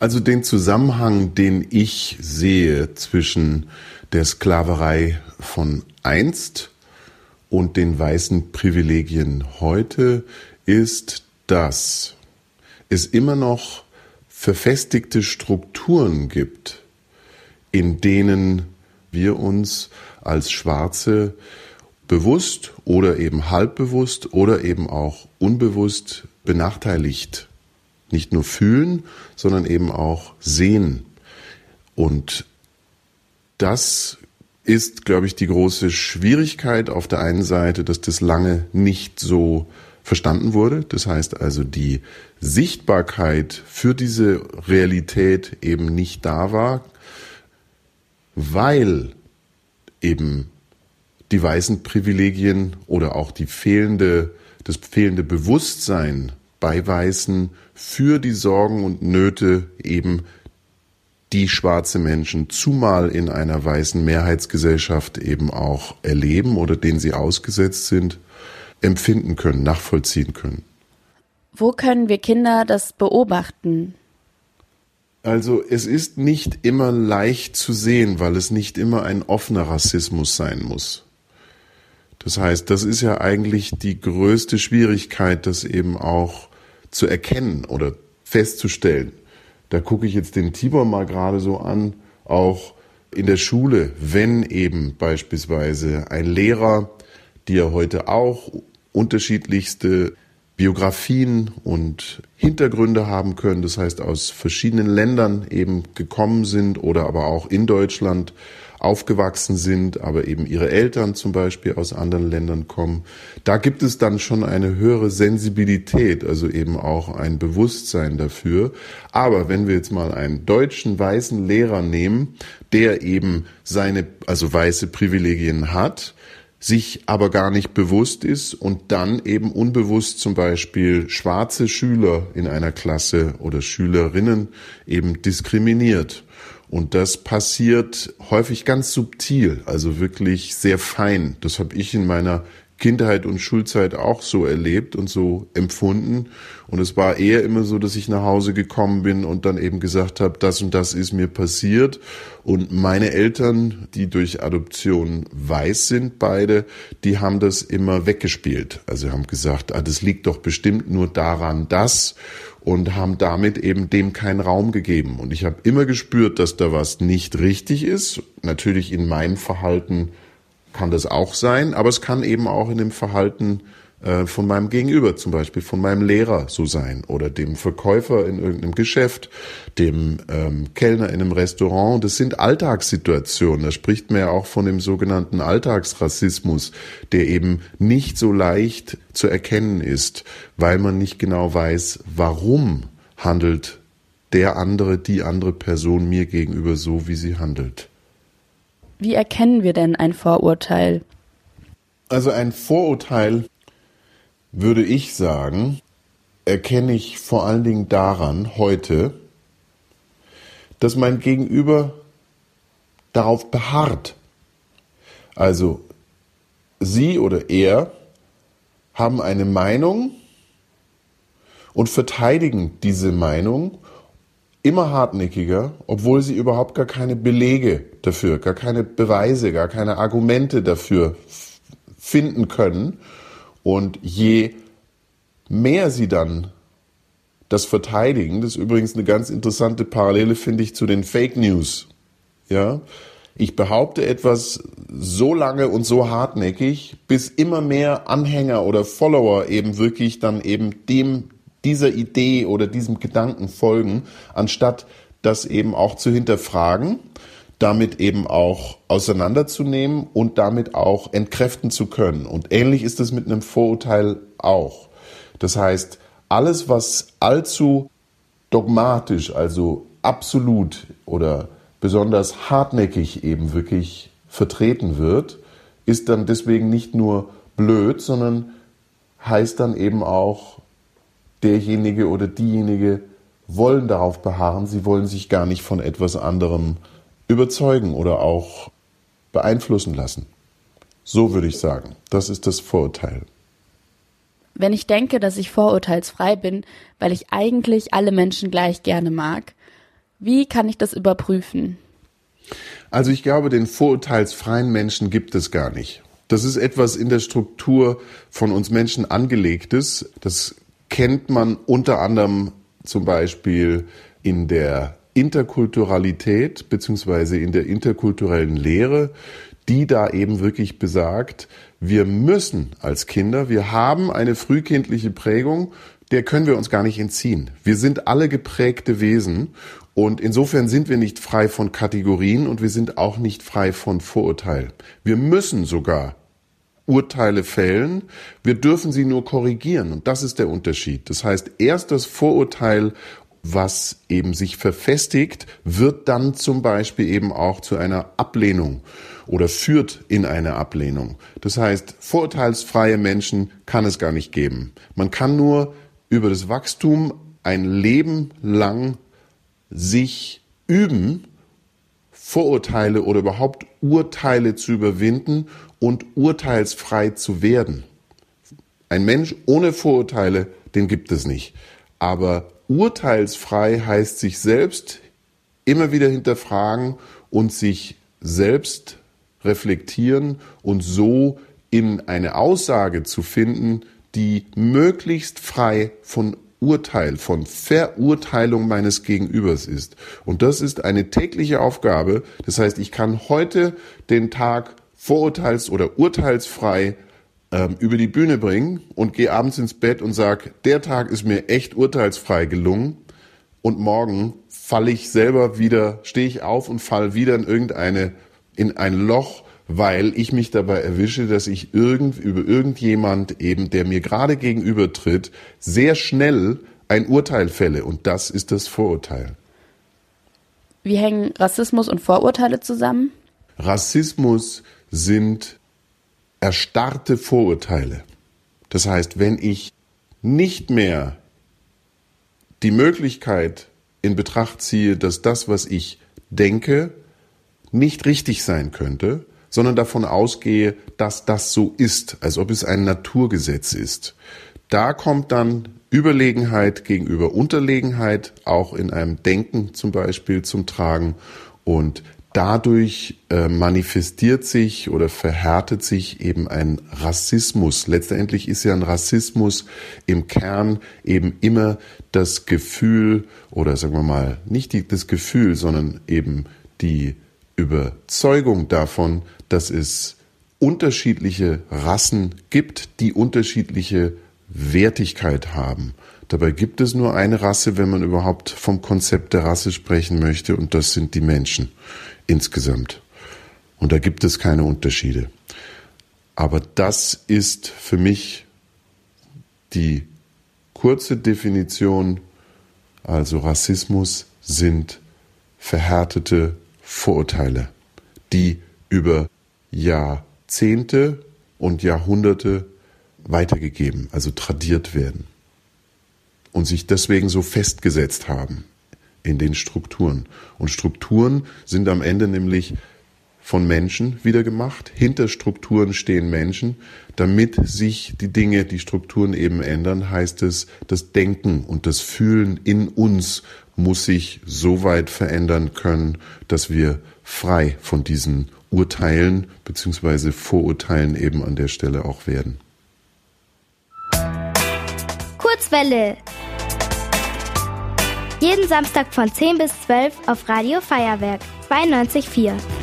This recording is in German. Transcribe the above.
Also den Zusammenhang, den ich sehe zwischen der Sklaverei von einst und den weißen Privilegien heute, ist, dass es immer noch verfestigte Strukturen gibt, in denen wir uns als Schwarze bewusst oder eben halbbewusst oder eben auch unbewusst benachteiligt nicht nur fühlen, sondern eben auch sehen. Und das ist, glaube ich, die große Schwierigkeit auf der einen Seite, dass das lange nicht so verstanden wurde. Das heißt also, die Sichtbarkeit für diese Realität eben nicht da war, weil eben die weißen Privilegien oder auch die fehlende, das fehlende Bewusstsein bei Weißen für die Sorgen und Nöte eben die schwarze Menschen zumal in einer weißen Mehrheitsgesellschaft eben auch erleben oder denen sie ausgesetzt sind, empfinden können, nachvollziehen können. Wo können wir Kinder das beobachten? Also es ist nicht immer leicht zu sehen, weil es nicht immer ein offener Rassismus sein muss. Das heißt, das ist ja eigentlich die größte Schwierigkeit, das eben auch zu erkennen oder festzustellen. Da gucke ich jetzt den Tibor mal gerade so an, auch in der Schule, wenn eben beispielsweise ein Lehrer, die ja heute auch unterschiedlichste Biografien und Hintergründe haben können, das heißt aus verschiedenen Ländern eben gekommen sind oder aber auch in Deutschland aufgewachsen sind, aber eben ihre Eltern zum Beispiel aus anderen Ländern kommen. Da gibt es dann schon eine höhere Sensibilität, also eben auch ein Bewusstsein dafür. Aber wenn wir jetzt mal einen deutschen weißen Lehrer nehmen, der eben seine, also weiße Privilegien hat, sich aber gar nicht bewusst ist und dann eben unbewusst zum Beispiel schwarze Schüler in einer Klasse oder Schülerinnen eben diskriminiert. Und das passiert häufig ganz subtil, also wirklich sehr fein. Das habe ich in meiner Kindheit und Schulzeit auch so erlebt und so empfunden. Und es war eher immer so, dass ich nach Hause gekommen bin und dann eben gesagt habe, das und das ist mir passiert. Und meine Eltern, die durch Adoption weiß sind, beide, die haben das immer weggespielt. Also haben gesagt, ah, das liegt doch bestimmt nur daran, dass und haben damit eben dem keinen Raum gegeben. Und ich habe immer gespürt, dass da was nicht richtig ist. Natürlich in meinem Verhalten kann das auch sein, aber es kann eben auch in dem Verhalten äh, von meinem Gegenüber, zum Beispiel von meinem Lehrer so sein oder dem Verkäufer in irgendeinem Geschäft, dem ähm, Kellner in einem Restaurant. Das sind Alltagssituationen. Da spricht man ja auch von dem sogenannten Alltagsrassismus, der eben nicht so leicht zu erkennen ist, weil man nicht genau weiß, warum handelt der andere, die andere Person mir gegenüber so, wie sie handelt. Wie erkennen wir denn ein Vorurteil? Also ein Vorurteil, würde ich sagen, erkenne ich vor allen Dingen daran heute, dass mein Gegenüber darauf beharrt. Also sie oder er haben eine Meinung und verteidigen diese Meinung immer hartnäckiger, obwohl sie überhaupt gar keine Belege dafür, gar keine Beweise, gar keine Argumente dafür finden können. Und je mehr sie dann das verteidigen, das ist übrigens eine ganz interessante Parallele, finde ich, zu den Fake News. Ja, ich behaupte etwas so lange und so hartnäckig, bis immer mehr Anhänger oder Follower eben wirklich dann eben dem dieser Idee oder diesem Gedanken folgen, anstatt das eben auch zu hinterfragen, damit eben auch auseinanderzunehmen und damit auch entkräften zu können. Und ähnlich ist es mit einem Vorurteil auch. Das heißt, alles, was allzu dogmatisch, also absolut oder besonders hartnäckig eben wirklich vertreten wird, ist dann deswegen nicht nur blöd, sondern heißt dann eben auch derjenige oder diejenige wollen darauf beharren, sie wollen sich gar nicht von etwas anderem überzeugen oder auch beeinflussen lassen. So würde ich sagen, das ist das Vorurteil. Wenn ich denke, dass ich vorurteilsfrei bin, weil ich eigentlich alle Menschen gleich gerne mag, Wie kann ich das überprüfen? Also ich glaube, den vorurteilsfreien Menschen gibt es gar nicht. Das ist etwas in der Struktur von uns Menschen angelegtes. Das kennt man unter anderem zum Beispiel in der Interkulturalität beziehungsweise in der interkulturellen Lehre, die da eben wirklich besagt, wir müssen als Kinder, wir haben eine frühkindliche Prägung, der können wir uns gar nicht entziehen. Wir sind alle geprägte Wesen und insofern sind wir nicht frei von Kategorien und wir sind auch nicht frei von Vorurteil. Wir müssen sogar Urteile fällen, wir dürfen sie nur korrigieren und das ist der Unterschied. Das heißt, erst das Vorurteil was eben sich verfestigt, wird dann zum Beispiel eben auch zu einer Ablehnung oder führt in eine Ablehnung. Das heißt, vorurteilsfreie Menschen kann es gar nicht geben. Man kann nur über das Wachstum ein Leben lang sich üben, Vorurteile oder überhaupt Urteile zu überwinden und urteilsfrei zu werden. Ein Mensch ohne Vorurteile, den gibt es nicht. Aber urteilsfrei heißt sich selbst immer wieder hinterfragen und sich selbst reflektieren und so in eine Aussage zu finden, die möglichst frei von Urteil, von Verurteilung meines Gegenübers ist. Und das ist eine tägliche Aufgabe. Das heißt, ich kann heute den Tag vorurteils- oder urteilsfrei ähm, über die Bühne bringen und gehe abends ins Bett und sage, der Tag ist mir echt urteilsfrei gelungen und morgen falle ich selber wieder, stehe ich auf und falle wieder in irgendeine, in ein Loch, weil ich mich dabei erwische, dass ich irgend, über irgendjemand eben, der mir gerade gegenüber tritt, sehr schnell ein Urteil fälle. Und das ist das Vorurteil. Wie hängen Rassismus und Vorurteile zusammen? Rassismus sind erstarrte Vorurteile. Das heißt, wenn ich nicht mehr die Möglichkeit in Betracht ziehe, dass das, was ich denke, nicht richtig sein könnte, sondern davon ausgehe, dass das so ist, als ob es ein Naturgesetz ist. Da kommt dann Überlegenheit gegenüber Unterlegenheit auch in einem Denken zum Beispiel zum Tragen und dadurch äh, manifestiert sich oder verhärtet sich eben ein Rassismus. Letztendlich ist ja ein Rassismus im Kern eben immer das Gefühl oder sagen wir mal nicht die, das Gefühl, sondern eben die Überzeugung davon, dass es unterschiedliche Rassen gibt, die unterschiedliche Wertigkeit haben. Dabei gibt es nur eine Rasse, wenn man überhaupt vom Konzept der Rasse sprechen möchte, und das sind die Menschen insgesamt. Und da gibt es keine Unterschiede. Aber das ist für mich die kurze Definition. Also Rassismus sind verhärtete Vorurteile, die über Jahrzehnte und Jahrhunderte weitergegeben, also tradiert werden und sich deswegen so festgesetzt haben in den Strukturen. Und Strukturen sind am Ende nämlich von Menschen wieder gemacht. Hinter Strukturen stehen Menschen. Damit sich die Dinge, die Strukturen eben ändern, heißt es, das Denken und das Fühlen in uns muss sich so weit verändern können, dass wir frei von diesen Urteilen bzw. Vorurteilen eben an der Stelle auch werden. Kurzwelle jeden Samstag von 10 bis 12 auf Radio Feuerwerk 92.4.